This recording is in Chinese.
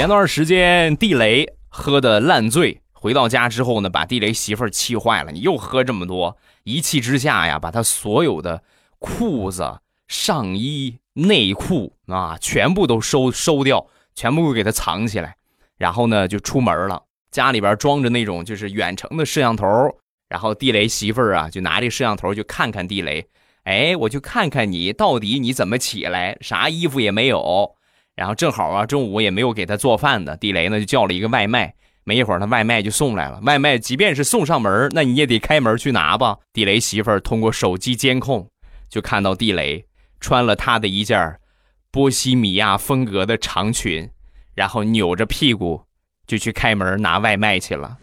前段时间地雷喝的烂醉，回到家之后呢，把地雷媳妇儿气坏了。你又喝这么多，一气之下呀，把他所有的裤子、上衣、内裤啊，全部都收收掉，全部给他藏起来。然后呢，就出门了。家里边装着那种就是远程的摄像头，然后地雷媳妇儿啊，就拿这摄像头就看看地雷。哎，我就看看你到底你怎么起来，啥衣服也没有。然后正好啊，中午也没有给他做饭的，地雷呢就叫了一个外卖。没一会儿，他外卖就送来了。外卖即便是送上门，那你也得开门去拿吧。地雷媳妇儿通过手机监控，就看到地雷穿了他的一件波西米亚风格的长裙，然后扭着屁股就去开门拿外卖去了。